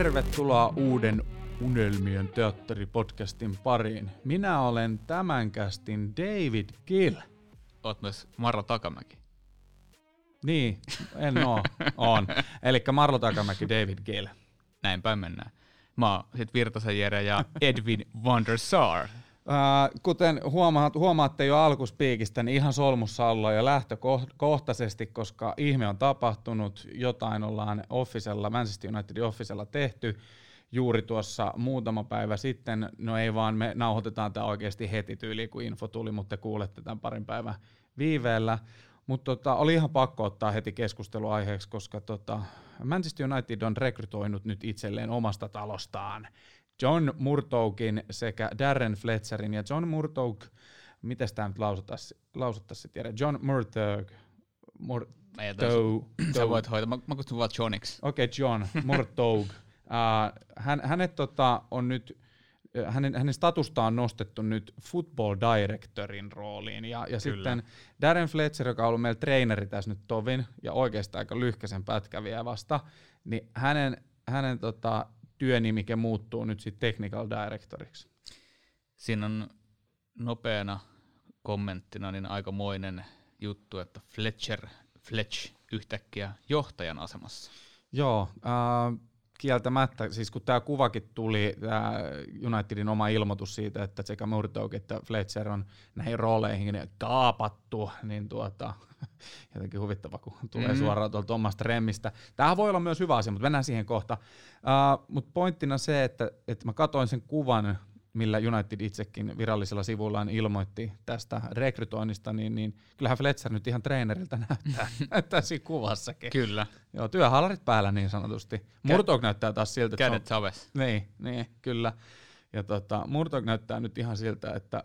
Tervetuloa uuden Unelmien teatteripodcastin pariin. Minä olen tämän kästin David Gill. Oot myös Marlo Takamäki. Niin, en oo. on. Eli Marlo Takamäki, David Gill. Näin päin mennään. Mä oon sit Virtasen Jere ja Edwin van der Sar. Kuten huomaat, huomaatte jo alkuspiikistä, niin ihan solmussa ollaan jo lähtökohtaisesti, koska ihme on tapahtunut, jotain ollaan Officella, Manchester Unitedin Officella tehty juuri tuossa muutama päivä sitten. No ei vaan, me nauhoitetaan tämä oikeasti heti tyyliin, kun info tuli, mutta te kuulette tämän parin päivän viiveellä. Mutta tota, oli ihan pakko ottaa heti keskusteluaiheeksi, koska tota, Manchester United on rekrytoinut nyt itselleen omasta talostaan John Murtoukin sekä Darren Fletcherin. Ja John Murtouk, miten tämä nyt lausuttaisiin, lausuttaisi, tiedä, John Murtouk, Murtouk. Sä voit hoitaa, mä, mä kutsun vaan Johniksi. Okei, okay, John Murtouk. uh, hän, hänet tota, on nyt hänen, hänen statustaan on nostettu nyt football directorin rooliin. Ja, ja sitten Darren Fletcher, joka on ollut meillä treeneri tässä nyt tovin ja oikeastaan aika lyhkäisen pätkäviä vasta, niin hänen, hänen tota, työnimike muuttuu nyt sitten technical directoriksi. Siinä on nopeana kommenttina niin aikamoinen juttu, että Fletcher, Fletch yhtäkkiä johtajan asemassa. Joo, äh, kieltämättä, siis kun tämä kuvakin tuli, tämä Unitedin oma ilmoitus siitä, että sekä Murdoch että Fletcher on näihin rooleihin kaapattu, niin tuota, jotenkin huvittava, kun tulee mm-hmm. suoraan tuolta omasta remmistä. Tämähän voi olla myös hyvä asia, mutta mennään siihen kohta. Uh, mutta pointtina se, että, että mä katsoin sen kuvan millä United itsekin virallisella sivullaan ilmoitti tästä rekrytoinnista, niin, niin kyllähän Fletcher nyt ihan treeneriltä näyttää, näyttää siinä kuvassakin. Kyllä. Joo, työhallarit päällä niin sanotusti. Murtok näyttää taas siltä, että Kädet saves. Niin, niin, kyllä. Ja tota, Murtok näyttää nyt ihan siltä, että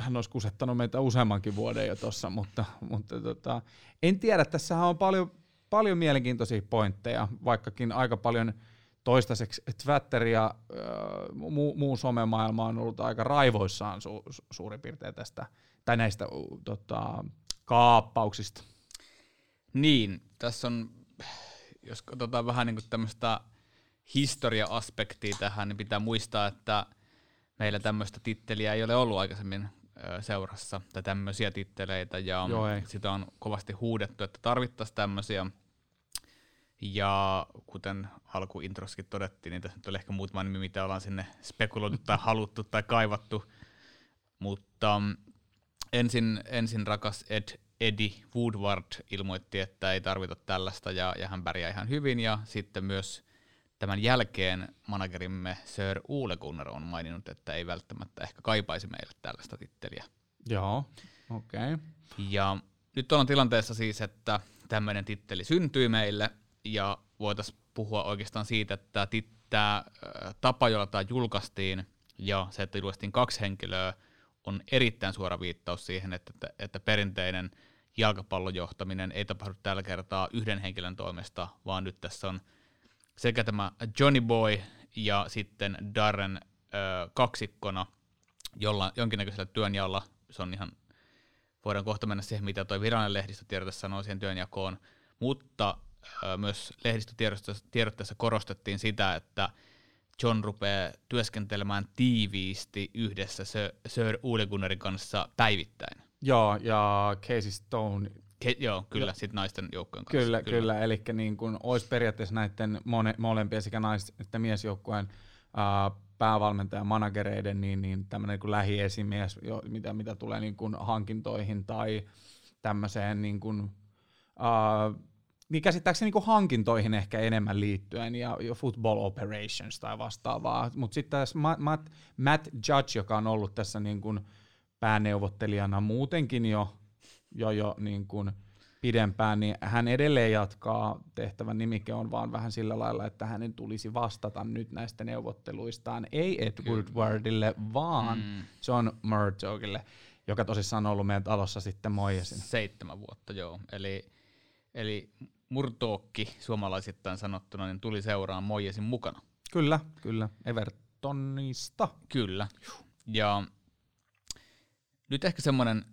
hän olisi kusettanut meitä useammankin vuoden jo tuossa, mutta, mutta tota, en tiedä, tässä on paljon, paljon mielenkiintoisia pointteja, vaikkakin aika paljon – toistaiseksi Twitter ja äh, muu, muu somemaailma on ollut aika raivoissaan su, su, suurin piirtein tästä, tai näistä uh, tota, kaappauksista. Niin, tässä on, jos katsotaan vähän niin tämmöistä historia-aspektia tähän, niin pitää muistaa, että meillä tämmöistä titteliä ei ole ollut aikaisemmin seurassa, tai tämmöisiä titteleitä, ja Joo, sitä on kovasti huudettu, että tarvittaisiin tämmöisiä, ja kuten alkuintroskin todettiin, niin tässä nyt oli ehkä muutama nimi, mitä ollaan sinne spekuloitu tai haluttu tai kaivattu. Mutta um, ensin, ensin rakas Ed, Eddie Woodward ilmoitti, että ei tarvita tällaista ja, ja hän pärjää ihan hyvin. Ja sitten myös tämän jälkeen managerimme Sir Ule Gunnar on maininnut, että ei välttämättä ehkä kaipaisi meille tällaista titteliä. Joo, okei. Okay. Ja nyt ollaan tilanteessa siis, että tämmöinen titteli syntyi meille ja voitaisiin puhua oikeastaan siitä, että tämä tapa, jolla tämä julkaistiin ja se, että julkaistiin kaksi henkilöä, on erittäin suora viittaus siihen, että, että, että perinteinen jalkapallojohtaminen ei tapahdu tällä kertaa yhden henkilön toimesta, vaan nyt tässä on sekä tämä Johnny Boy ja sitten Darren ö, kaksikkona, jolla jonkinnäköisellä työnjaolla, se on ihan, voidaan kohta mennä siihen, mitä tuo virallinen lehdistötiedote sanoo siihen työnjakoon, mutta myös lehdistötiedotteessa korostettiin sitä, että John rupeaa työskentelemään tiiviisti yhdessä Sir Ole Gunnarin kanssa päivittäin. Joo, ja Casey Stone. Ke, joo, kyllä, sitten naisten joukkojen kanssa. Kyllä, kyllä, kyllä eli niin kun olisi periaatteessa näiden mone, molempien sekä nais- että miesjoukkueen uh, päävalmentajan managereiden niin, niin tämmöinen niin lähiesimies, jo, mitä, mitä tulee niin kuin hankintoihin tai tämmöiseen niin kuin, uh, niin käsittääkseni niin hankintoihin ehkä enemmän liittyen ja, ja football operations tai vastaavaa. Mutta sitten tässä Matt, Matt, Matt Judge, joka on ollut tässä niin kuin pääneuvottelijana muutenkin jo, jo, jo niin kuin pidempään, niin hän edelleen jatkaa. Tehtävän nimike on vaan vähän sillä lailla, että hänen tulisi vastata nyt näistä neuvotteluistaan, ei Ed Woodwardille, vaan mm. John Murdochille, joka tosissaan on ollut meidän talossa sitten moijasin. Seitsemän vuotta, joo. Eli, eli murtookki suomalaisittain sanottuna, niin tuli seuraan Moijesin mukana. Kyllä, kyllä. Evertonista. Kyllä. Ja nyt ehkä semmoinen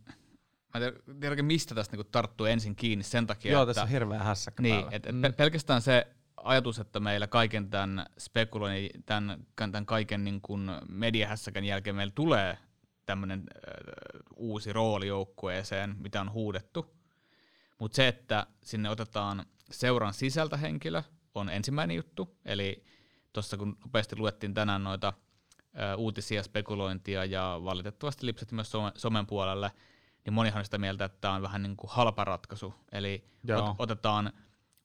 mä en tiedä, mistä tästä niinku tarttuu ensin kiinni sen takia, Joo, että... tässä on hirveä hässäkkä Niin, päällä. et, et Mm. pe- pelkästään se ajatus, että meillä kaiken tämän spekuloinnin, tämän, tämän kaiken niin kuin mediahässäkän jälkeen meillä tulee tämmöinen äh, uusi rooli joukkueeseen, mitä on huudettu. Mutta se, että sinne otetaan seuran sisältä henkilö, on ensimmäinen juttu. Eli tuossa kun nopeasti luettiin tänään noita ö, uutisia, spekulointia ja valitettavasti lipsatti myös some, somen puolelle, niin monihan on sitä mieltä, että tämä on vähän niin kuin halpa ratkaisu. Eli Joo. ot, otetaan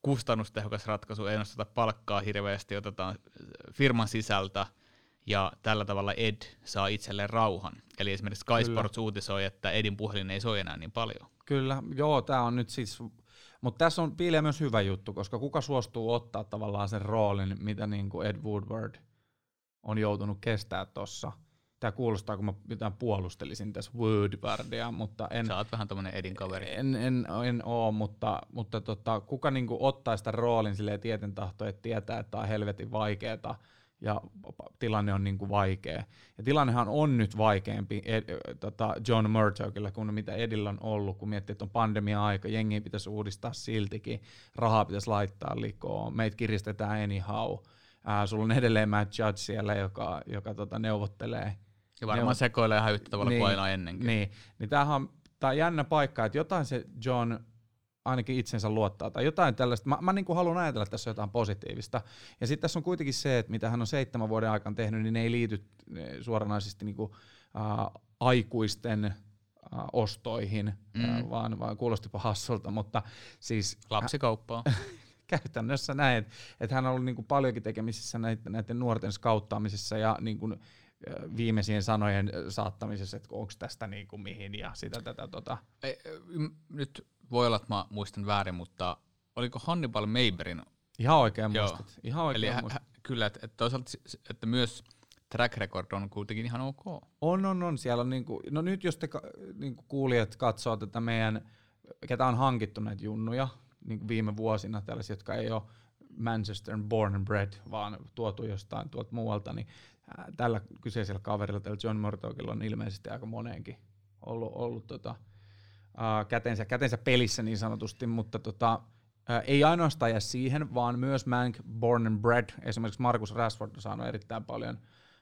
kustannustehokas ratkaisu, ei nosteta palkkaa hirveästi, otetaan firman sisältä ja tällä tavalla Ed saa itselleen rauhan. Eli esimerkiksi Sky Kyllä. Sports uutisoi, että Edin puhelin ei soi enää niin paljon. Kyllä, joo, tämä on nyt siis, mutta tässä on piilee myös hyvä juttu, koska kuka suostuu ottaa tavallaan sen roolin, mitä niin kuin Ed Woodward on joutunut kestää tuossa. Tämä kuulostaa, kun mä jotain puolustelisin tässä Woodwardia, mutta en, Sä oot vähän tämmöinen Edin kaveri. en, en, en oo, mutta, mutta tota, kuka niin kuin ottaa sitä roolin silleen tieten tahto, että tietää, että tämä on helvetin vaikeeta ja tilanne on niin kuin vaikea. Ja tilannehan on nyt vaikeampi Ed, tota John Murdochilla kuin mitä Edillä on ollut, kun miettii, että on pandemia-aika, jengi pitäisi uudistaa siltikin, rahaa pitäisi laittaa likoon, meitä kiristetään anyhow. Ää, sulla on edelleen Matt Judge siellä, joka, joka tota, neuvottelee. Ja varmaan Neuvot- sekoilee ihan yhtä tavalla Niin, kuin aina ennenkin. Niin, niin tämähän on, tää on jännä paikka, että jotain se John ainakin itsensä luottaa, tai jotain tällaista. Mä, mä niin kuin haluan ajatella että tässä jotain positiivista. Ja sitten tässä on kuitenkin se, että mitä hän on seitsemän vuoden aikana tehnyt, niin ne ei liity suoranaisesti niin kuin, äh, aikuisten äh, ostoihin, Mm. äh, vaan, vaan kuulostipa hassulta, mutta siis Lapsikauppaa. käytännössä näin, että, että hän on ollut niin kuin paljonkin tekemisissä näiden, näiden nuorten skauttaamisessa ja niin kuin, viimeisien sanojen saattamisessa, että onko tästä niin kuin mihin ja sitä tätä tota. Nyt voi olla, että mä muistan väärin, mutta oliko Hannibal Maberin? Ihan oikein Joo. muistat. Ihan oikein Eli hä- muistat. hä- kyllä, että, että toisaalta että myös track record on kuitenkin ihan ok. On, on, on. Siellä on niinku, no nyt jos te ka, niinku kuulijat katsoo tätä meidän, ketä on hankittu näitä junnuja niinku viime vuosina, tällaisia, jotka ei ole Manchester born and bred, vaan tuotu jostain tuolta muualta, niin tällä kyseisellä kaverilla, tällä John Murdochilla on ilmeisesti aika moneenkin ollut, ollut tota, ää, kätensä, kätensä pelissä niin sanotusti, mutta tota, ää, ei ainoastaan jää siihen, vaan myös Mank born and bred, esimerkiksi Markus Rashford on saanut erittäin paljon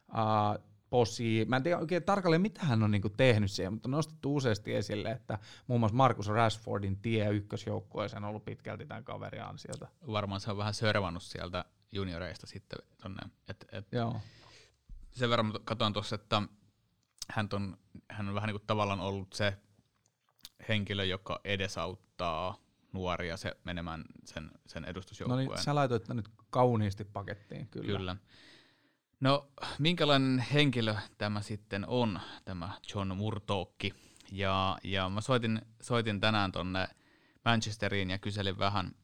uh, posia. Mä en tiedä oikein tarkalleen, mitä hän on niinku tehnyt siihen, mutta on nostettu useasti esille, että muun muassa Markus Rashfordin tie ykkösjoukkueeseen on ollut pitkälti tämän kaverin ansiota. Varmaan se on vähän sörvannut sieltä junioreista sitten tonne. Et, et Joo. sen verran katsoin tuossa, että hän on, hän on vähän niin kuin tavallaan ollut se henkilö, joka edesauttaa nuoria se menemään sen, sen No edustusjoukkueen. niin, sä laitoit nyt kauniisti pakettiin, kyllä. Kyllä. No, minkälainen henkilö tämä sitten on, tämä John Murtokki? Ja, ja mä soitin, soitin tänään tonne Manchesteriin ja kyselin vähän,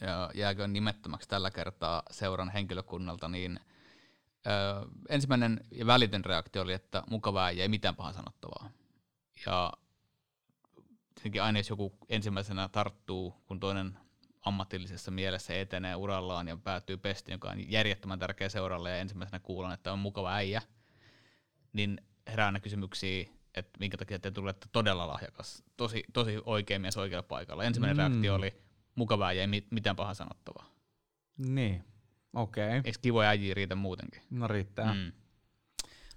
ja jääkö nimettömäksi tällä kertaa seuran henkilökunnalta, niin ö, ensimmäinen ja välitön reaktio oli, että mukavaa ei mitään pahaa sanottavaa. Ja tietenkin aina jos joku ensimmäisenä tarttuu, kun toinen ammatillisessa mielessä etenee urallaan ja päätyy pestiin, joka on järjettömän tärkeä seuralle ja ensimmäisenä kuulen, että on mukava äijä, niin herää aina kysymyksiä, että minkä takia te tulette todella lahjakas, tosi, tosi oikein mies oikealla paikalla. Ensimmäinen Mm. reaktio oli mukava äijä, ei mit- mitään pahaa sanottavaa. Niin, okei. Okay. Eikö kivoja äijiä riitä muutenkin? No riittää. Mm.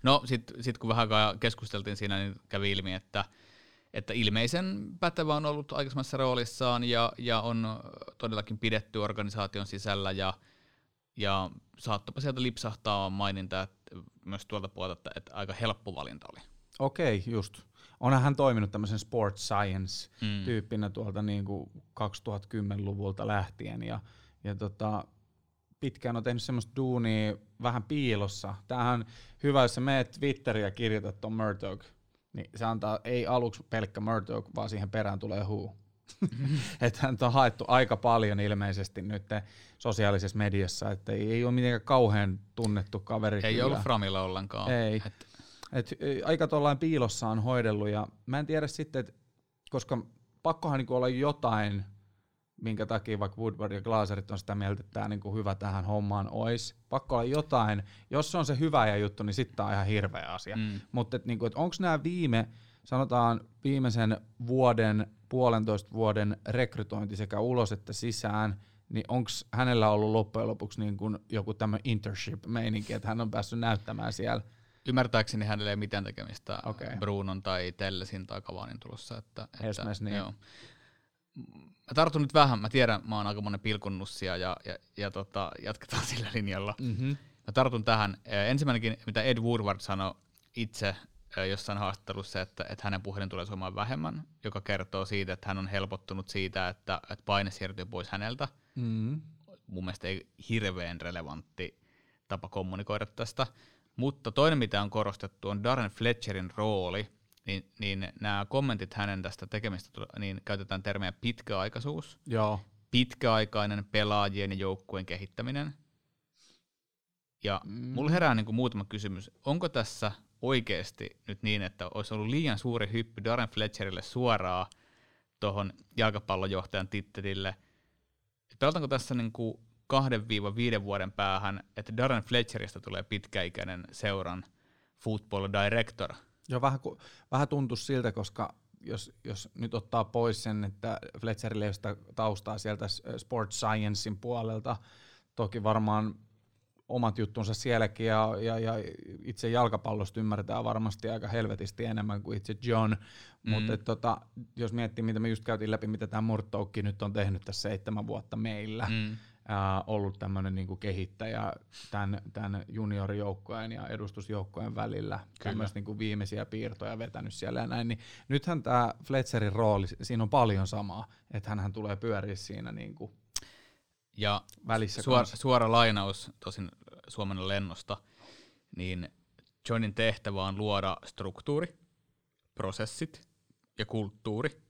No sitten sit kun vähän keskusteltiin siinä, niin kävi ilmi, että, että ilmeisen pätevä on ollut aikaisemmassa roolissaan ja, ja on todellakin pidetty organisaation sisällä ja, ja saattopa sieltä lipsahtaa maininta että myös tuolta puolelta, että, että aika helppo valinta oli. Okei, okay, just. Onhan hän toiminut tämmöisen sports science Mm. tuolta niin kuin 2010-luvulta lähtien ja, ja tota, pitkään on tehnyt semmoista duunia vähän piilossa. Tämähän on hyvä, jos sä meet Twitteriä ja kirjoitat ton Murdoch, niin se antaa ei aluksi pelkkä Murdoch, vaan siihen perään tulee huu. että hän on haettu aika paljon ilmeisesti nyt sosiaalisessa mediassa, että ei, ei ole mitenkään kauhean tunnettu kaveri. Ei kyllä. ollut Framilla ollenkaan. Ei. Et, Et, ö, aika tuollain piilossa on hoidellut ja mä en tiedä sitten, että koska pakkohan niinku olla jotain, minkä takia vaikka Woodward ja Glaserit on sitä mieltä, että tämä niinku hyvä tähän hommaan ois. Pakko olla jotain. Jos se on se hyvä ja juttu, niin sitten tämä on ihan hirveä asia. mm. Mutta niinku, onko nämä viime sanotaan viimeisen vuoden, puolentoista vuoden rekrytointi sekä ulos että sisään, niin onko hänellä ollut loppujen lopuksi niin kuin joku tämmöinen internship-meininki, että hän on päässyt näyttämään siellä? Ymmärtääkseni hänellä ei mitään tekemistä okay. Brunon tai Tellesin tai Kavanin tulossa. Että, että, niin. Joo. Mä tartun nyt vähän, mä tiedän, mä oon aika monen pilkunnussia ja, ja, ja tota, jatketaan sillä linjalla. Mm-hmm. Mä tartun tähän. Ensimmäinenkin, mitä Ed Woodward sanoi itse jossain haastattelussa, että, että hänen puhelin tulee soimaan vähemmän, joka kertoo siitä, että hän on helpottunut siitä, että, että paine siirtyy pois häneltä. Mm. Mun mielestä ei hirveän relevantti tapa kommunikoida tästä. Mutta toinen, mitä on korostettu, on Darren Fletcherin rooli. Niin, niin nämä kommentit hänen tästä tekemistä, niin käytetään termejä pitkäaikaisuus, Joo. pitkäaikainen pelaajien ja joukkueen kehittäminen. Ja mm. mulla herää niin kuin muutama kysymys. Onko tässä oikeasti nyt niin, että olisi ollut liian suuri hyppy Darren Fletcherille suoraan tuohon jalkapallojohtajan tittelille. Pelataanko tässä niin kuin kahden viiva viiden vuoden päähän, että Darren Fletcheristä tulee pitkäikäinen seuran football director? Joo, vähän, vähän tuntuu siltä, koska jos, jos nyt ottaa pois sen, että Fletcherille ei ole sitä taustaa sieltä sports sciencein puolelta, toki varmaan omat juttunsa sielläkin ja, ja, ja itse jalkapallosta ymmärretään varmasti aika helvetisti enemmän kuin itse John, mm. mutta tota, jos miettii, mitä me just käytiin läpi, mitä tämä Murtoukki nyt on tehnyt tässä seitsemän vuotta meillä, mm. Ää, ollut tämmöinen niinku kehittäjä tämän, tämän juniorijoukkojen ja edustusjoukkojen välillä, tämmöistä niinku viimeisiä piirtoja vetänyt siellä ja näin, niin nythän tämä Fletcherin rooli, siinä on paljon samaa, että hän tulee pyöriä siinä niinku ja välissä suora, suora lainaus tosin Suomen lennosta, niin Johnin tehtävä on luoda struktuuri, prosessit ja kulttuuri,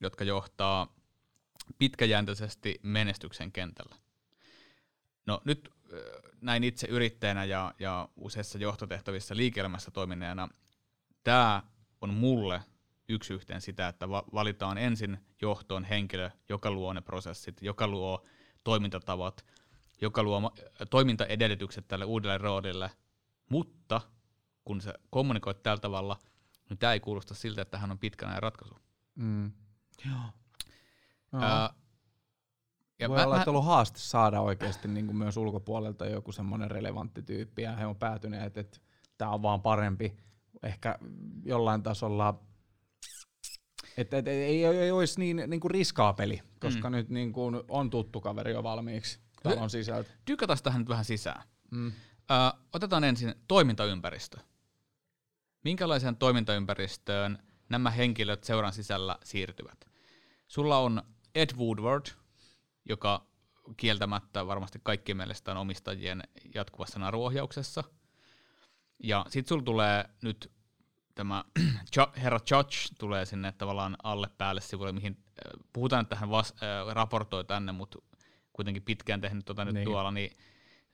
jotka johtaa pitkäjänteisesti menestyksen kentällä. No nyt näin itse yrittäjänä ja, ja useissa johtotehtävissä liike-elämässä toimineena, tämä on mulle yksi yhteen sitä, että valitaan ensin johtoon henkilö, joka luo ne prosessit, joka luo toimintatavat, joka luo toimintaedellytykset tälle uudelle roolille, mutta kun sä kommunikoit tällä tavalla, niin tämä ei kuulosta siltä, että hän on pitkän ajan ratkaisu. Mm. Joo. Ää, ja Voi mä, olla, että ollut haaste saada oikeasti niin kuin myös ulkopuolelta joku semmoinen relevantti tyyppi, ja he on päätyneet, että tämä on vaan parempi. Ehkä jollain tasolla että et, ei, ei, ei olisi niin, niin kuin riskaa peli, koska mm. nyt niin kuin on tuttu kaveri jo valmiiksi talon sisältä. Tykätään tähän nyt vähän sisään. Mm. Ö, otetaan ensin toimintaympäristö. Minkälaiseen toimintaympäristöön nämä henkilöt seuran sisällä siirtyvät? Sulla on Ed Woodward, joka kieltämättä varmasti kaikkien mielestä on omistajien jatkuvassa naruohjauksessa. Ja sitten sulla tulee nyt tämä herra Judge tulee sinne tavallaan alle päälle sivulle, mihin äh, puhutaan, että hän vas, äh, raportoi tänne, mutta kuitenkin pitkään tehnyt tota nyt niin. tuolla, niin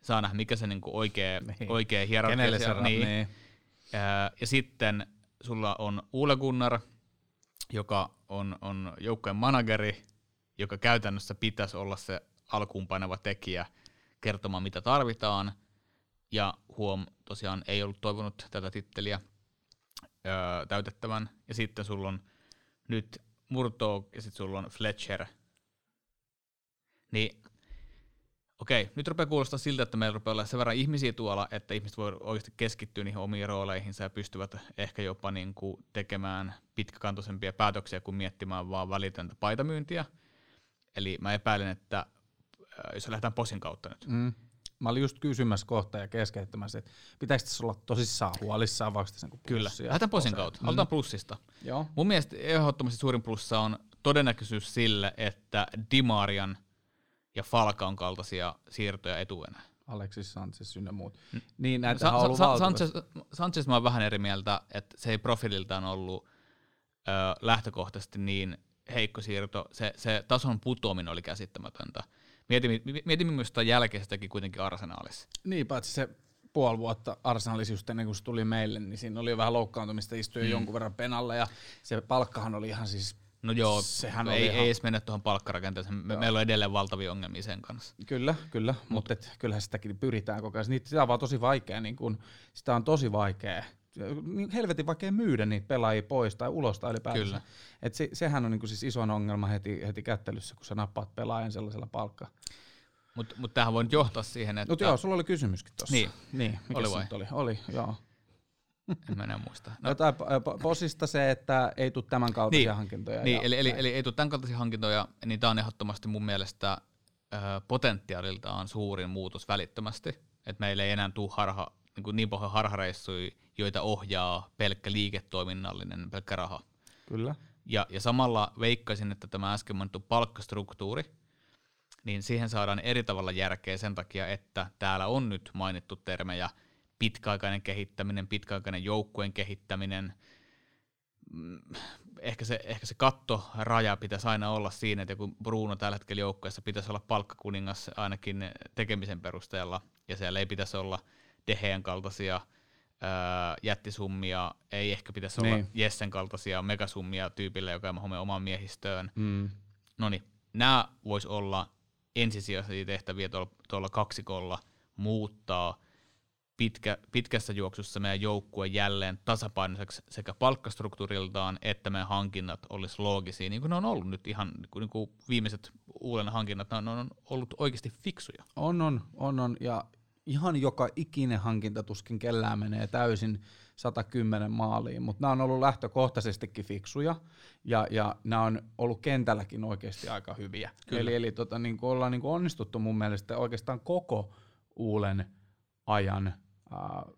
saa nähdä, mikä se niinku oikea, niin. oikea hierarkia siellä. Niin. niin. Äh, ja sitten sulla on Ule Gunnar, joka on, on joukkojen manageri, joka käytännössä pitäisi olla se alkuunpainava tekijä kertomaan, mitä tarvitaan. Ja huom, tosiaan ei ollut toivonut tätä titteliä, öö, täytettävän. Ja sitten sulla on nyt Murto ja sitten sulla on Fletcher. Niin okei, nyt rupeaa kuulostaa siltä, että meillä rupeaa olla sen verran ihmisiä tuolla, että ihmiset voi oikeasti keskittyä niihin omiin rooleihinsa ja pystyvät ehkä jopa niin kuin tekemään pitkäkantoisempia päätöksiä kuin miettimään vaan välitöntä paitamyyntiä. Eli mä epäilen, että jos lähdetään posin kautta nyt, mm. Mä olin just kysymässä kohta ja keskeyttämässä, että pitäisikö tässä olla tosissaan huolissaan vaikka sen Kyllä, lähdetään posin kautta. Mm. Aloitetaan plussista. Joo. Mun mielestä ehdottomasti suurin plussa on todennäköisyys sille, että Dimarian ja Falcaon kaltaisia siirtoja etuenä. Alexis Sanchez ynnä muut. Mm. Niin näitä Sa- on Sa- Sanchez, Sanchez mä oon vähän eri mieltä, että se ei profiililtaan ollut ö, lähtökohtaisesti niin heikko siirto. Se, se tason putoaminen oli käsittämätöntä. Mietimme, mietimme myös sitä jälkeisestäkin kuitenkin Arsenaalissa. Niin, paitsi se puoli vuotta Arsenalissa just ennen kuin se tuli meille, niin siinä oli jo vähän loukkaantumista, istui mm. jonkun verran penalle ja se palkkahan oli ihan siis No joo, Sehän ei, ihan... ei edes mennä tuohon palkkarakenteeseen. Me, meillä on edelleen valtavia ongelmia sen kanssa. Kyllä, kyllä, Mut. mutta kyllähän sitäkin pyritään koko ajan. Niitä, sitä on vaan tosi vaikea, niin kun, sitä on tosi vaikea niin helvetin vaikea myydä niitä pelaajia pois tai ulos tai ylipäätään. Kyllä. Et se, sehän on niinku siis isoin ongelma heti, heti kättelyssä, kun sä nappaat pelaajan sellaisella palkkaa. Mutta mut tähän voi nyt johtaa siihen, että... Mutta joo, sulla oli kysymyskin tuossa. Niin. niin mikä Oli vai? oli? Oli, joo. En mä enää muista. No. Jotain po- po- posista se, että ei tule tämän kaltaisia Niin, hankintoja. Niin, eli, eli, eli ei tule tämän kaltaisia hankintoja, niin tämä on ehdottomasti mun mielestä ö, potentiaaliltaan suurin muutos välittömästi. Että meillä ei enää tule harha, niin, kuin niin paljon harhareissuja, joita ohjaa pelkkä liiketoiminnallinen, pelkkä raha. Kyllä. Ja, ja samalla veikkaisin, että tämä äsken mainittu palkkastruktuuri, niin siihen saadaan eri tavalla järkeä sen takia, että täällä on nyt mainittu termejä pitkäaikainen kehittäminen, pitkäaikainen joukkueen kehittäminen. Mm, Ehkä se, ehkä se kattoraja pitäisi aina olla siinä, että kun Bruno tällä hetkellä joukkueessa pitäisi olla palkkakuningas ainakin tekemisen perusteella, ja siellä ei pitäisi olla Deheen kaltaisia ää, jättisummia, ei ehkä pitäisi olla Niin. Jessen kaltaisia megasummia tyypille, joka on omaan miehistöön. Mm. No niin, nämä vois olla ensisijaisia tehtäviä tuolla, tuolla kaksikolla muuttaa pitkä, pitkässä juoksussa meidän joukkue jälleen tasapainoiseksi sekä palkkastruktuuriltaan että meidän hankinnat olisi loogisia, niin kuin ne on ollut nyt ihan niin kuin, niin viimeiset uuden hankinnat, ne on ollut oikeasti fiksuja. On, on, on, on. Ja ihan joka ikinen hankinta tuskin kellään menee täysin 110 maaliin, mutta nämä on ollut lähtökohtaisestikin fiksuja ja, ja nämä on ollut kentälläkin oikeasti aika hyviä. Kyllä. Eli, eli tota, niin kuin ollaan niin kuin onnistuttu mun mielestä oikeastaan koko Uulen ajan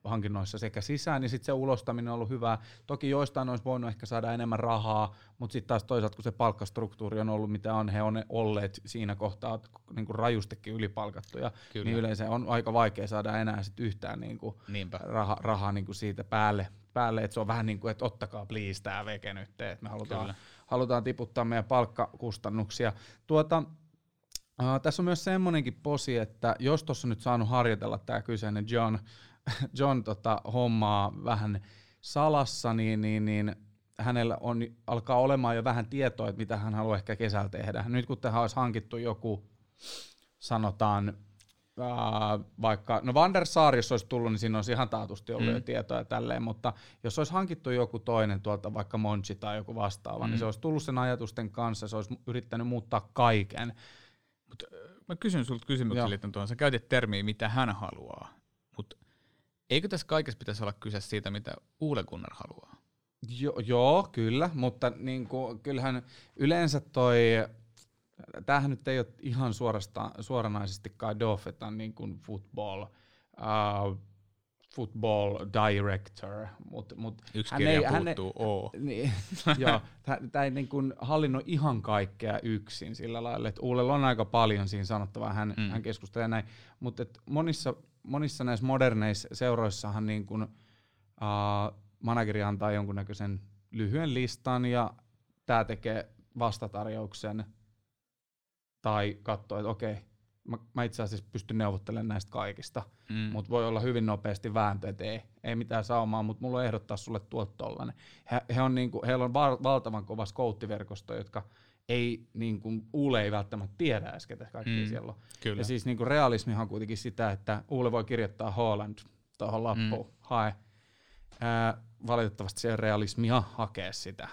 hankinnoissa sekä sisään, niin sitten se ulostaminen on ollut hyvää. Toki joistain olisi voinut ehkä saada enemmän rahaa, mutta sitten taas toisaalta, kun se palkkastruktuuri on ollut mitä on, he on olleet siinä kohtaa niin kuin rajustikin ylipalkattuja, Kyllä. niin yleensä on aika vaikea saada enää sit yhtään niin kuin raha, rahaa niin kuin siitä päälle, päälle että se on vähän niin kuin, että ottakaa please tämä veke nyt, että me halutaan, Kyllä. halutaan tiputtaa meidän palkkakustannuksia. Tuota, Uh, tässä on myös semmoinenkin posi, että jos tuossa nyt saanut harjoitella tämä kyseinen John, John tota, hommaa vähän salassa, niin, niin, niin hänellä on, alkaa olemaan jo vähän tietoa, että mitä hän haluaa ehkä kesällä tehdä. Nyt kun tähän olisi hankittu joku, sanotaan, Uh, vaikka, no Van der Sar, jos olisi tullut, niin siinä olisi ihan taatusti ollut Mm. mm. jo tietoa ja tälleen, mutta jos olisi hankittu joku toinen tuolta, vaikka Monchi tai joku vastaava, mm. Mm. niin se olisi tullut sen ajatusten kanssa, se olisi yrittänyt muuttaa kaiken. Mä kysyn sulta kysymyksen liittyen tuohon. Sä käytit termiä, mitä hän haluaa, eikö tässä kaikessa pitäisi olla kyse siitä, mitä Uule Gunnar haluaa? Jo, joo, kyllä, mutta niin kuin, kyllähän yleensä toi, tämähän nyt ei ole ihan suorasta, suoranaisestikaan Doffetan niin kuin football, uh, football director, mutta mut, Yksi Hän ei- hän ei- niin, joo, tämä ei niin kuin hallinnoi ihan kaikkea yksin sillä lailla, että Uulella on aika paljon siinä sanottavaa, hän, mm. hän keskustelee näin, mutta monissa, monissa näissä moderneissa seuroissahan niin kuin, uh, manageri antaa jonkunnäköisen lyhyen listan ja tämä tekee vastatarjouksen tai katsoo, että okei, mä, mä itse asiassa pystyn neuvottelemaan näistä kaikista, Mm. mutta voi olla hyvin nopeasti vääntö, että ei, ei mitään saumaa, mutta mulla on ehdottaa sulle tollanen. He, he on niinku, heillä on val, valtavan kova skouttiverkosto, jotka ei, niinku, Uule ei välttämättä tiedä edes, ketä kaikki Mm, siellä on. Kyllä. Ja siis niinku realismihan on kuitenkin sitä, että Uule voi kirjoittaa Holland tuohon lappuun, mm. hae. Ää, valitettavasti se realismia hakea sitä.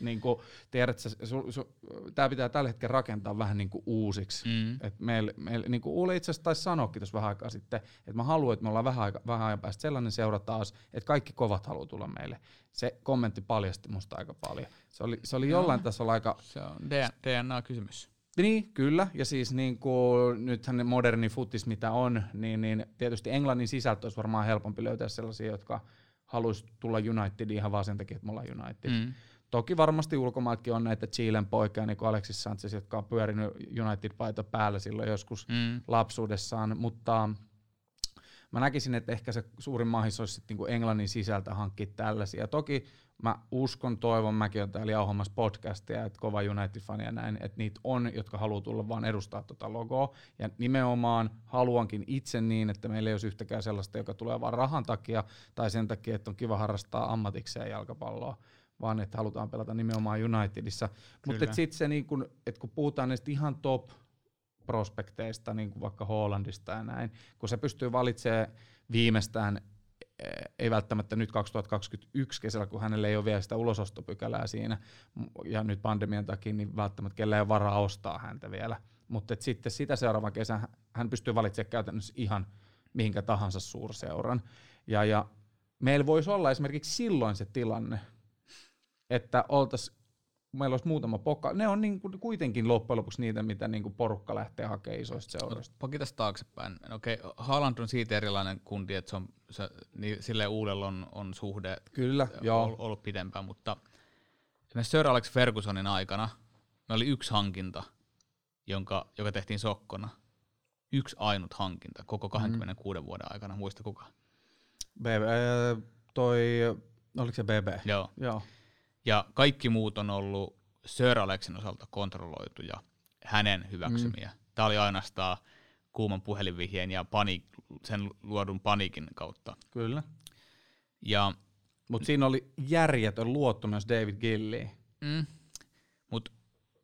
Niin kuin, tiedät, sä, su, su, tämä pitää tällä hetkellä rakentaa vähän niin kuin uusiksi. Mm. Et meillä, meil, niin kuin Uule itse asiassa taisi sanoakin tuossa vähän aikaa sitten, että mä haluan, että me ollaan vähän, aika, vähän ajan päästä sellainen seura taas, että kaikki kovat haluaa tulla meille. Se kommentti paljasti musta aika paljon. Se oli, se oli jollain tasolla aika, Se on DNA-kysymys. niin, kyllä. Ja siis niin kuin, nythän moderni futis mitä on, niin, niin tietysti Englannin sisältö olisi varmaan helpompi löytää sellaisia, jotka haluaisi tulla Unitediin ihan vaan sen takia, että me ollaan United. Mm. Toki varmasti ulkomaatkin on näitä Chilen poikia, niin kuin Alexis Sanchez, jotka on pyörinyt United-paita päällä silloin joskus Mm. lapsuudessaan, mutta mä näkisin, että ehkä se suurin mahdollisuus olisi sitten niin Englannin sisältä hankkia tällaisia. Toki mä uskon, toivon, mäkin olen täällä jauhamassa podcastia, että kova United-fani ja näin, että niitä on, jotka haluaa tulla vaan edustaa tuota logoa. Ja nimenomaan haluankin itse niin, että meillä ei olisi yhtäkään sellaista, joka tulee vaan rahan takia tai sen takia, että on kiva harrastaa ammatikseen jalkapalloa vaan että halutaan pelata nimenomaan Unitedissa. Mutta sitten se, niin kun, että kun puhutaan näistä ihan top prospekteista, niin kuin vaikka Hollandista ja näin, kun se pystyy valitsemaan viimeistään ei välttämättä nyt 2021 kesällä, kun hänellä ei ole vielä sitä ulosostopykälää siinä, ja nyt pandemian takia, niin välttämättä kellä ei ole varaa ostaa häntä vielä. Mutta sitten sitä seuraavan kesän hän pystyy valitsemaan käytännössä ihan mihinkä tahansa suurseuran. Ja, ja meillä voisi olla esimerkiksi silloin se tilanne, että oltaisiin meillä olisi muutama pokka. Ne on niin kuin kuitenkin loppujen lopuksi niitä, mitä niin kuin porukka lähtee hakemaan isoista seuroista. Pokitas taaksepäin. Okei, Haaland on siitä erilainen kundi, että se on, se, niin, sille uudella on, on suhde Kyllä, ollut, joo. ollut pidempään, mutta esimerkiksi Sir Alex Fergusonin aikana me oli yksi hankinta, jonka, joka tehtiin sokkona. Yksi ainut hankinta koko 26 mm. vuoden aikana. Muista kuka? BB, toi, oliko se BB? Joo. Joo. Ja kaikki muut on ollut Sir Alexin osalta kontrolloituja, hänen hyväksymiä. Mm. Tämä oli ainoastaan kuuman puhelinvihjeen ja panik, sen luodun paniikin kautta. Kyllä. Ja, Mutta siinä oli järjetön luotto myös David Gilliin. mm, mut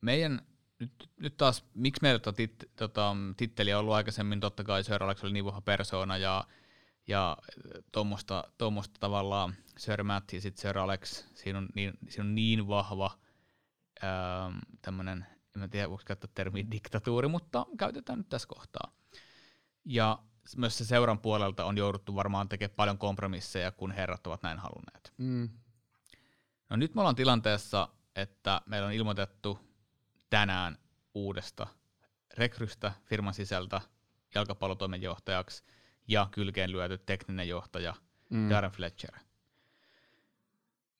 meidän, nyt, nyt taas, miksi meillä tota, tit, tota, titteli on ollut aikaisemmin, totta kai Sir Alex oli niin vahva persoona ja, ja tuommoista tavallaan Sir Matt ja sitten Sir Alex, siinä on niin, siinä on niin vahva ähm, tämmöinen, en mä tiedä voiko käyttää termiä diktatuuri, mutta käytetään nyt tässä kohtaa. Ja myös se seuran puolelta on jouduttu varmaan tekemään paljon kompromisseja, kun herrat ovat näin halunneet. Mm. No nyt me ollaan tilanteessa, että meillä on ilmoitettu tänään uudesta rekrystä firman sisältä jalkapallotoimenjohtajaksi ja kylkeen lyöty tekninen johtaja mm. Darren Fletcher.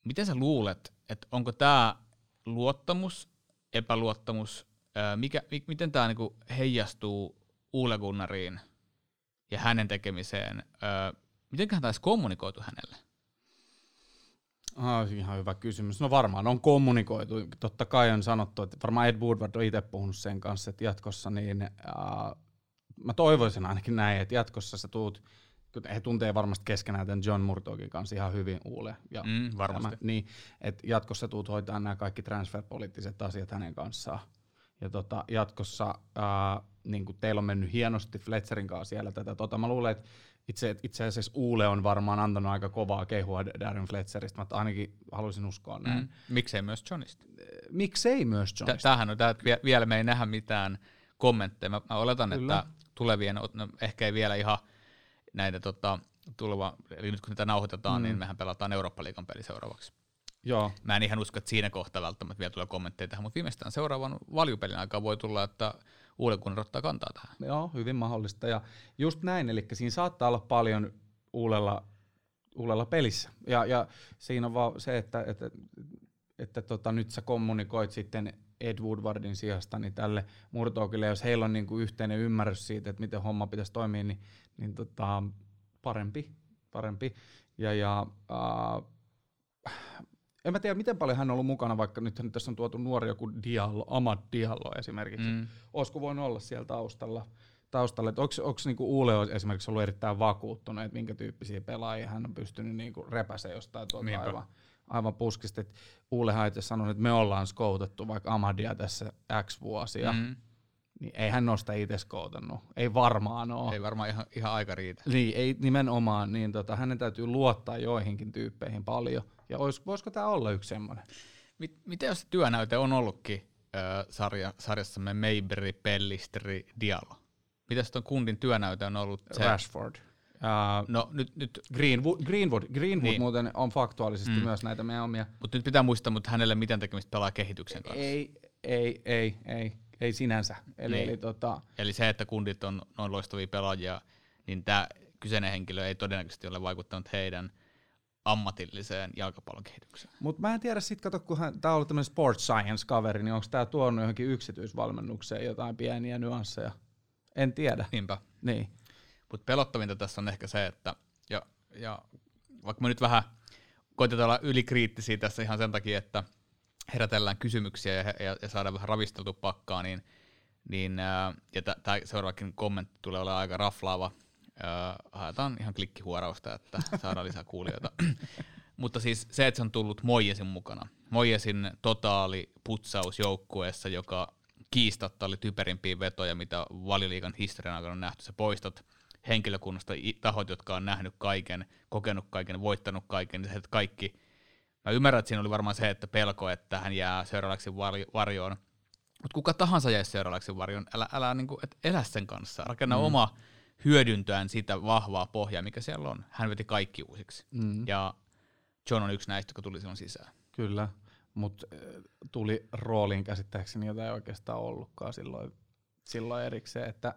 Miten sä luulet, että onko tämä luottamus, epäluottamus, ää, mikä, mi, miten tämä niinku heijastuu Uule Gunnariin ja hänen tekemiseen? Miten hän taisi kommunikoitu hänelle? Ah, ihan hyvä kysymys. No varmaan on kommunikoitu. Totta kai on sanottu, että varmaan Ed Woodward on itse puhunut sen kanssa, että jatkossa niin, äh, mä toivoisin ainakin näin, että jatkossa sä tuut, he tuntee varmasti keskenään tämän John Murtogin kanssa ihan hyvin Uule. Ja Mm, varmasti. Tämä, niin, että jatkossa tuut hoitaa nämä kaikki transferpoliittiset asiat hänen kanssaan. Ja tota, jatkossa ää, niin kuin teillä on mennyt hienosti Fletcherin kanssa siellä tätä. Tota, mä luulen, että itse, itse asiassa Uule on varmaan antanut aika kovaa kehua Darren Fletcheristä, mutta ainakin haluaisin uskoa näin. Mm. Miksei myös Johnista? Miksei myös Johnista? Tämähän on, tää, että vie- vielä me ei nähdä mitään kommentteja. Mä, mä oletan, Kyllä. että tulevien, no, ehkä ei vielä ihan näitä tota, tuleva, eli nyt kun niitä nauhoitetaan, Mm. mm. niin mehän pelataan Eurooppa-liigan peli seuraavaksi. Joo, Mä en ihan usko, että siinä kohtaa välttämättä vielä tulee kommentteja tähän, mutta viimeistään seuraavan valjupelin aikaa voi tulla, että uuden kun ottaa kantaa tähän. joo, hyvin mahdollista. Ja just näin, eli siinä saattaa olla paljon Uulella, Uulella pelissä. Ja, ja siinä on vaan se, että, että, että tota, nyt sä kommunikoit sitten Ed Woodwardin sijasta niin tälle Murtokille, jos heillä on niin kuin yhteinen ymmärrys siitä, että miten homma pitäisi toimia, niin, niin tota, parempi, parempi. Ja, ja äh, en mä tiedä, miten paljon hän on ollut mukana, vaikka nyt tässä on tuotu nuori joku Diallo, Amad Diallo esimerkiksi. Mm. Olisiko voinut olla siellä taustalla? taustalla. Onko niinku Uule on esimerkiksi ollut erittäin vakuuttunut, että minkä tyyppisiä pelaajia hän on pystynyt niinku repäse jostain tuolta Niinpä. aivan, aivan puskista. Et Uulehan itse sanonut, että me ollaan skoutettu vaikka Amadia tässä X vuosia, mm. Niin ei hän sitä itse skoutannut. Ei varmaan ole. Ei varmaan ihan, ihan aika riitä. Niin, ei nimenomaan, niin tota, hänen täytyy luottaa joihinkin tyyppeihin paljon. Ja olis, voisiko tämä olla yksi semmoinen? Mit, miten jos se työnäyte on ollutkin ö, sarja, sarjassamme Mayberry, Pellisteri, Diallo? Mitäs tuon kundin työnäyte on ollut? Se, Rashford. Uh, no nyt, nyt Greenwood, Greenwood, Greenwood niin. Muuten on faktuaalisesti mm. Myös näitä meidän omia. Mutta nyt pitää muistaa, mutta hänelle ei mitään tekemistä pelaa kehityksen kanssa. Ei, ei, ei, ei, ei sinänsä. Eli, Niin. eli tota, Eli se, että kundit on noin loistavia pelaajia, niin tämä kyseinen henkilö ei todennäköisesti ole vaikuttanut heidän ammatilliseen jalkapallon kehitykseen. mutta mä en tiedä sit, kato, kun tämä on ollut tämmöinen sports science-kaveri, niin onko tämä tuonut johonkin yksityisvalmennukseen jotain pieniä nyansseja? En tiedä. Niinpä. Niin. Mutta pelottavinta tässä on ehkä se, että ja, ja vaikka me nyt vähän koitetaan olla ylikriittisiä tässä ihan sen takia, että herätellään kysymyksiä ja, ja, ja saadaan vähän ravisteltu pakkaa, niin, niin ää, ja tämä seuraavakin kommentti tulee olemaan aika raflaava. Ää, haetaan ihan klikkihuorausta, että saadaan lisää kuulijoita. Mutta siis se, että se on tullut Moijesin mukana. Moijesin totaali putsaus joukkueessa, joka kiistatta oli typerimpiä vetoja, mitä valioliigan historian aikana on nähty. Se poistot henkilökunnasta tahot, jotka on nähnyt kaiken, kokenut kaiken, voittanut kaiken, niin että kaikki, mä ymmärrän, että siinä oli varmaan se, että pelko, että hän jää seuraavaksi varjoon, mutta kuka tahansa jäisi seuraavaksi varjoon, älä, älä niin kuin, et elä sen kanssa, rakenna mm. oma hyödyntöään sitä vahvaa pohjaa, mikä siellä on. Hän veti kaikki uusiksi. Mm. Ja John on yksi näistä, joka tuli silloin sisään. Kyllä, mutta tuli rooliin käsittääkseni, jota ei oikeastaan ollutkaan silloin, silloin erikseen, että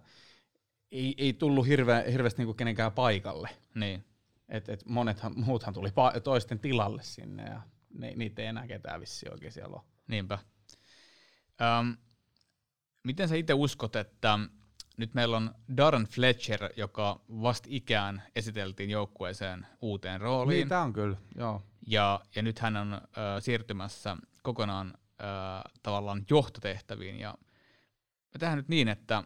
ei, ei tullut hirveä, hirveästi niinku kenenkään paikalle. Niin. Et, et monethan, muuthan tuli pa- toisten tilalle sinne ja ne, niitä ei enää ketään vissi oikein siellä ole. Niinpä. Um, miten sä itse uskot, että nyt meillä on Darren Fletcher, joka vast ikään esiteltiin joukkueeseen uuteen rooliin. Niin, tämä on kyllä, joo. Ja, ja nyt hän on äh, siirtymässä kokonaan äh, tavallaan johtotehtäviin. Ja me tehdään nyt niin, että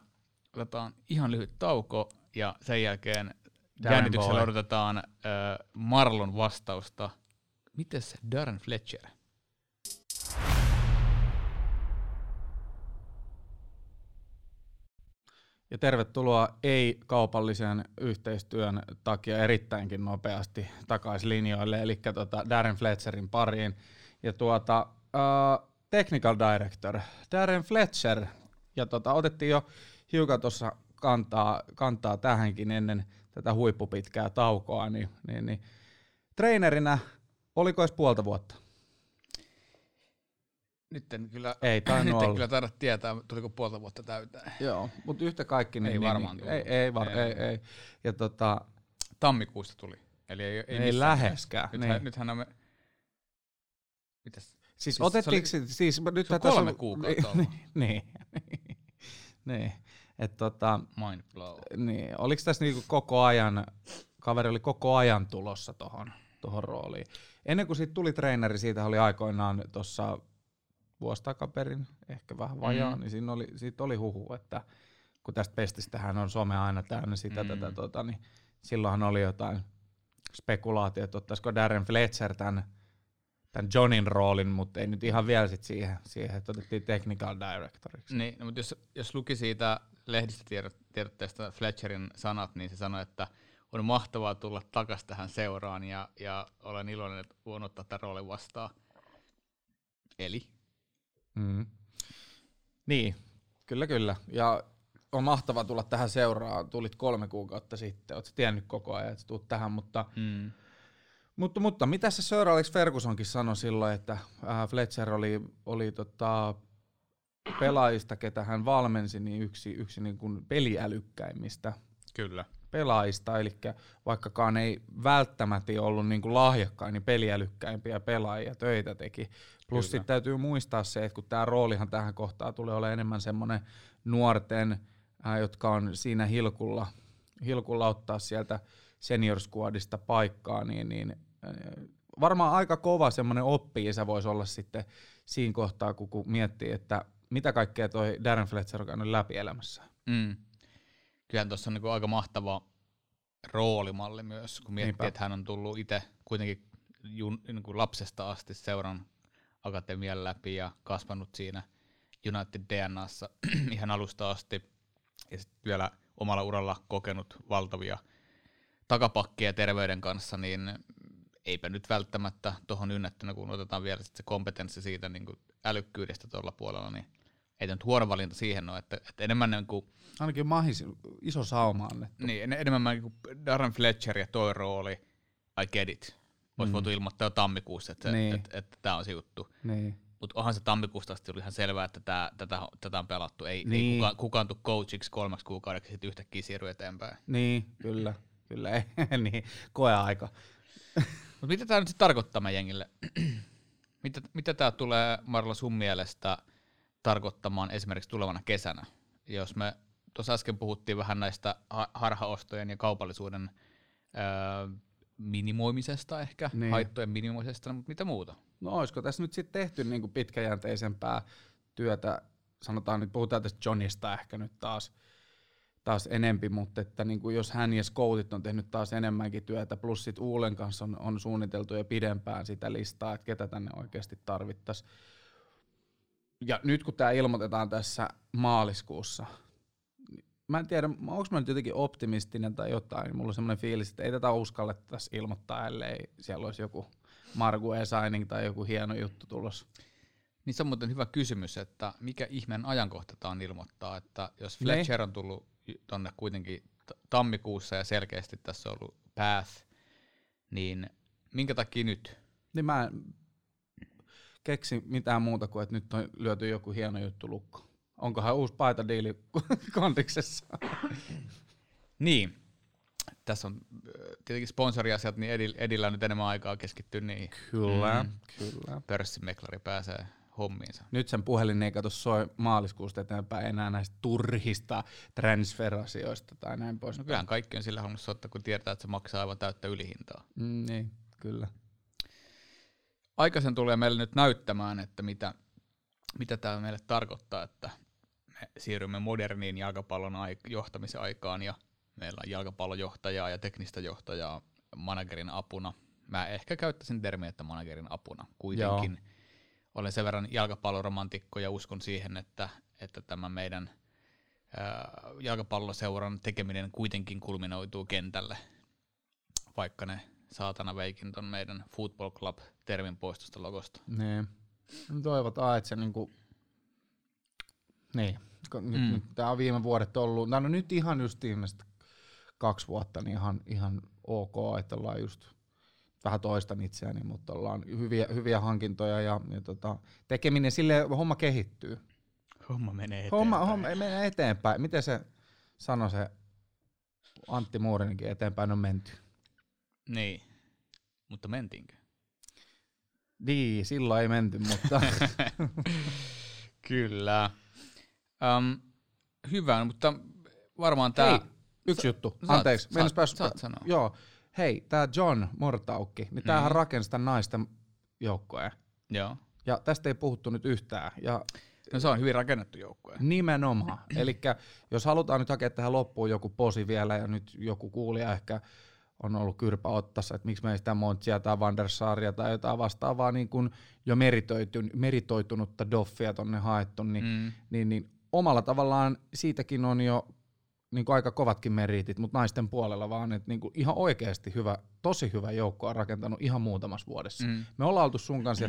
otetaan ihan lyhyt tauko ja sen jälkeen Darren jännityksellä boy. odotetaan äh, Marlon vastausta. Mites Darren Fletcher? Ja tervetuloa ei-kaupallisen yhteistyön takia erittäinkin nopeasti takaisin linjoille, eli tota Darren Fletcherin pariin. Ja tuota, uh, Technical Director, Darren Fletcher, ja tota, otettiin jo hiukan tuossa kantaa, kantaa tähänkin ennen tätä huippupitkää taukoa, niin, niin, niin treenerinä oliko edes puolta vuotta? Nyt en kyllä, ei nyt en kyllä taida tietää, tuliko puolta vuotta täyteen. Joo, mutta yhtä kaikki. Niin, ei niin, varmaan niin, ei, ei, var, ei, ei, ei. Ja tota, Tammikuusta tuli. Eli ei, ei, ei läheskään. Nythän, niin. nythän on... Mitäs? Siis, siis otettiinko, oli, siis nyt se on kolme on, kuukautta niin, niin, niin, niin. Et tota, Mind blow. Niin, oliko tässä niinku koko ajan, kaveri oli koko ajan tulossa tohon, tohon rooliin. Ennen kuin siitä tuli treeneri, siitä oli aikoinaan tuossa vuosi takaperin, ehkä vähän vajaa, mm. niin siinä oli, siitä oli huhu, että kun tästä pestistähän on some aina täynnä sitä, mm. tätä, tota, niin silloinhan oli jotain spekulaatio, että ottaisiko Darren Fletcher tämän, tämän Johnin roolin, mutta ei nyt ihan vielä sit siihen, siihen että otettiin technical directoriksi. Niin, no, mutta jos, jos luki siitä lehdistötiedotteesta Fletcherin sanat, niin se sanoi, että on mahtavaa tulla takaisin tähän seuraan ja, ja olen iloinen, että voin ottaa tämän roolin vastaan. Eli Mm. Niin, kyllä kyllä. Ja on mahtava tulla tähän seuraan. Tulit kolme kuukautta sitten. Oletko tiennyt koko ajan, että tulet tähän, mutta, mm. mutta, mutta mitä se Sir Alex Fergusonkin sanoi silloin, että äh, Fletcher oli, oli tota, pelaajista, ketä hän valmensi, niin yksi, yksi niin kuin peliälykkäimmistä Kyllä. pelaajista, eli vaikkakaan ei välttämättä ollut niin kuin lahjakkain, niin peliälykkäimpiä pelaajia töitä teki. Plus sitten täytyy muistaa se, että kun tämä roolihan tähän kohtaan tulee olemaan enemmän semmoinen nuorten, äh, jotka on siinä hilkulla, hilkulla ottaa sieltä senior squadista paikkaa, niin, niin äh, varmaan aika kova semmoinen oppi se voisi olla sitten siinä kohtaa, kun, kun miettii, että mitä kaikkea toi Darren Fletcher on käynyt läpi elämässä. Mm. Kyllähän tuossa on niin aika mahtava roolimalli myös, kun miettii, Niinpä. että hän on tullut itse kuitenkin jun, niin kuin lapsesta asti seuran akatemian läpi ja kasvanut siinä United DNAssa ihan alusta asti. Ja sitten vielä omalla uralla kokenut valtavia takapakkeja terveyden kanssa, niin eipä nyt välttämättä tuohon ynnättynä, kun otetaan vielä sit se kompetenssi siitä niin kuin älykkyydestä tuolla puolella, niin ei nyt huono valinta siihen ole, että, että enemmän niin kuin, Ainakin mahis, iso sauma annettu. Niin, enemmän niin kuin Darren Fletcher ja toi rooli, I get it. Olisi mm. voitu ilmoittaa jo tammikuussa, että, niin. että, että, tämä on se juttu. Niin. Mutta onhan se tammikuusta asti oli ihan selvää, että tää, tätä, tätä on pelattu. Ei, niin. ei kukaan, kukaan tuu coachiksi kolmeksi kuukaudeksi sitten yhtäkkiä siirry eteenpäin. Niin, kyllä. Kyllä, niin. Koeaika. Mutta mitä tämä nyt sitten tarkoittaa meidän jengille? mitä, mitä tämä tulee, Marla, sun mielestä tarkoittamaan esimerkiksi tulevana kesänä? Jos me tuossa äsken puhuttiin vähän näistä harhaostojen ja kaupallisuuden öö, minimoimisesta ehkä, niin. haittojen minimoimisesta, mutta mitä muuta? No olisiko tässä nyt sitten tehty niinku pitkäjänteisempää työtä, sanotaan nyt, puhutaan tästä Johnista ehkä nyt taas, taas enempi, mutta että niinku jos hän ja scoutit on tehnyt taas enemmänkin työtä, plus sitten Uulen kanssa on, on suunniteltu jo pidempään sitä listaa, että ketä tänne oikeasti tarvittaisiin. Ja nyt kun tämä ilmoitetaan tässä maaliskuussa, mä en tiedä, onko mä nyt jotenkin optimistinen tai jotain, niin mulla on semmoinen fiilis, että ei tätä uskallettaisi ilmoittaa, ellei siellä olisi joku Margu Esigning tai joku hieno juttu tulos. Niin se on muuten hyvä kysymys, että mikä ihmeen ajankohta tämä on ilmoittaa, että jos Fletcher on tullut tonne kuitenkin tammikuussa ja selkeästi tässä on ollut path, niin minkä takia nyt? Niin mä keksi mitään muuta kuin, että nyt on lyöty joku hieno juttu lukko. Onkohan uusi paitadiili kondiksessa? niin. Tässä on tietenkin sponsoriasiat, niin Edillä on nyt enemmän aikaa keskittyä niihin. Kyllä, mm. kyllä. Pörssimeklari pääsee hommiinsa. Nyt sen puhelin ei kato soi maaliskuusta eteenpäin enää näistä turhista transferasioista tai näin pois. No kyllähän kaikki on sillä soittaa, kun tietää, että se maksaa aivan täyttä ylihintaa. Mm, niin, kyllä. Aikaisen tulee meille nyt näyttämään, että mitä, mitä tämä meille tarkoittaa, että me siirrymme moderniin jalkapallon aik- johtamisen aikaan ja meillä on jalkapallojohtajaa ja teknistä johtajaa managerin apuna. Mä ehkä käyttäisin termiä, että managerin apuna. Kuitenkin Joo olen sen verran jalkapalloromantikko ja uskon siihen, että, että tämä meidän ää, jalkapalloseuran tekeminen kuitenkin kulminoituu kentälle, vaikka ne saatana veikin ton meidän Football Club-termin poistosta logosta. Niin. Toivotaan, että se niinku... Niin. Nyt, mm. nyt, tää on viime vuodet ollut, no nyt ihan just viimeiset kaksi vuotta, niin ihan, ihan ok, että ollaan just vähän toistan itseäni, mutta ollaan hyviä, hyviä hankintoja ja, ja tota, tekeminen, sille homma kehittyy. Homma menee eteenpäin. Homma, homma menee eteenpäin. Miten se sanoi se Antti Muurinenkin, eteenpäin on menty. Niin, mutta mentiinkö? Niin, silloin ei menty, mutta... Kyllä. Um, hyvä, mutta varmaan tämä... Yksi juttu, anteeksi. Saat, saat, pääs, saat sanoa. Joo, hei, tämä John Mortaukki, niin tämähän mm. rakensi tämän naisten joukkoja. Joo. Ja tästä ei puhuttu nyt yhtään. Ja No se on hyvin rakennettu joukkue. Nimenomaan. Eli jos halutaan nyt hakea tähän loppuun joku posi vielä, ja nyt joku kuulija ehkä on ollut kyrpä ottassa, että miksi me ei sitä Montsia tai Van der Saaria tai jotain vastaavaa niin kuin jo meritoitunutta doffia tonne haettu, niin, mm. niin, niin omalla tavallaan siitäkin on jo niin kuin aika kovatkin meritit, mutta naisten puolella vaan, että niin kuin ihan oikeasti hyvä, tosi hyvä joukko on rakentanut ihan muutamassa vuodessa. Mm. Me ollaan oltu sun kanssa mm.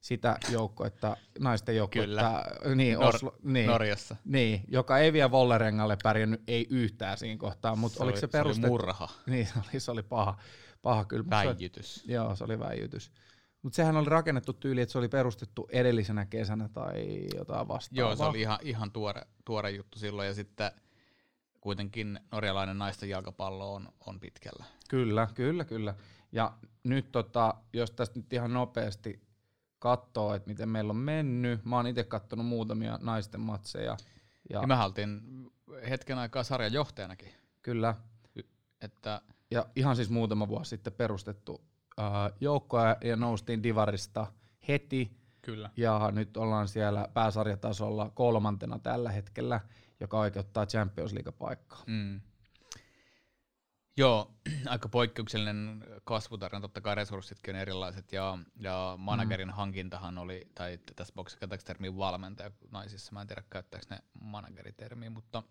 Sitä joukkoetta, naisten joukkoetta, niin, Nor- Oslo, niin, Norjassa. Niin, joka ei vielä Vollerengalle pärjännyt, ei yhtään siinä kohtaa, mutta se oliko se perustettu? Se oli murha. Niin, se oli, se oli paha, paha kyllä. Väijytys. Se, joo, se oli väijytys. Mutta sehän oli rakennettu tyyli, että se oli perustettu edellisenä kesänä tai jotain vastaavaa. Joo, se oli ihan, ihan tuore, tuore juttu silloin ja sitten – kuitenkin norjalainen naisten jalkapallo on, on pitkällä. Kyllä, kyllä, kyllä. Ja nyt tota, jos tästä nyt ihan nopeasti katsoo, että miten meillä on mennyt, mä oon itse katsonut muutamia naisten matseja. Ja, ja mä haltiin hetken aikaa sarjan johtajanakin. Kyllä. Että ja ihan siis muutama vuosi sitten perustettu äh, joukkoa ja noustiin Divarista heti. Kyllä. Ja nyt ollaan siellä pääsarjatasolla kolmantena tällä hetkellä joka oikeuttaa Champions League-paikkaa. Mm. Joo, aika poikkeuksellinen kasvutarina, totta kai resurssitkin on erilaiset, ja, ja managerin mm. hankintahan oli, tai tässä boksissa käytetäänkö termiä valmentaja naisissa, mä en tiedä käyttääkö ne manageritermiä, mutta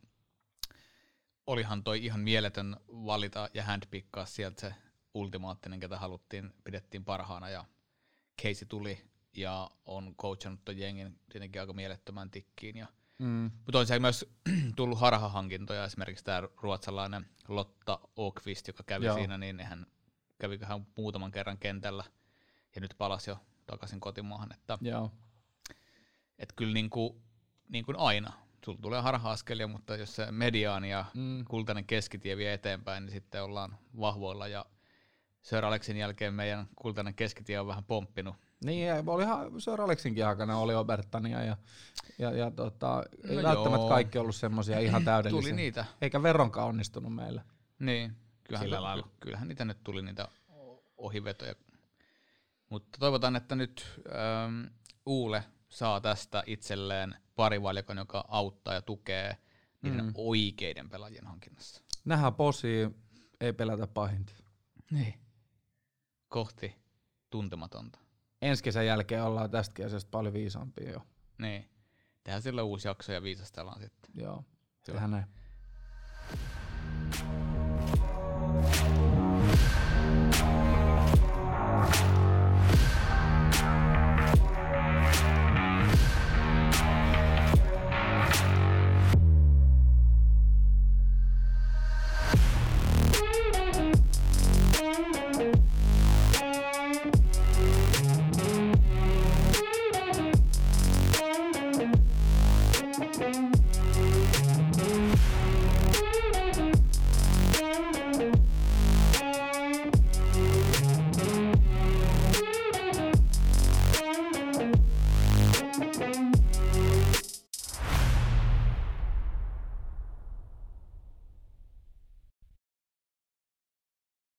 olihan toi ihan mieletön valita ja handpikkaa sieltä se ultimaattinen, ketä haluttiin, pidettiin parhaana, ja Casey tuli ja on coachannut ton jengin tietenkin aika mielettömän tikkiin, ja Mm. Mutta on siellä myös tullut harhahankintoja, esimerkiksi tämä ruotsalainen Lotta Okvist, joka kävi Joo. siinä, niin hän kävi muutaman kerran kentällä ja nyt palasi jo takaisin kotimaahan. Että, Joo. Et kyllä niin kuin, niin kuin aina, sulla tulee harha-askelia, mutta jos se mediaani ja mm. kultainen keskitie vie eteenpäin, niin sitten ollaan vahvoilla ja Sir Alexin jälkeen meidän kultainen keskitie on vähän pomppinut niin, olihan Sir Alexinkin aikana oli Obertania ja, ja, ja tota, ei no välttämättä joo. kaikki ollut semmoisia ihan täydellisiä. Tuli niitä. Eikä veronkaan onnistunut meillä. Niin, kyllähän, Sillä lailla. kyllähän niitä nyt tuli niitä ohivetoja. Mutta toivotaan, että nyt ähm, Uule saa tästä itselleen parivalikon, joka auttaa ja tukee niiden mm. oikeiden pelaajien hankinnassa. Nähdään posi, ei pelätä pahinta. Niin. Kohti tuntematonta ensi kesän jälkeen ollaan tästä kesästä paljon viisaampia jo. Niin. Tehdään silloin uusi jakso ja viisastellaan sitten. Joo. Tehdään näin.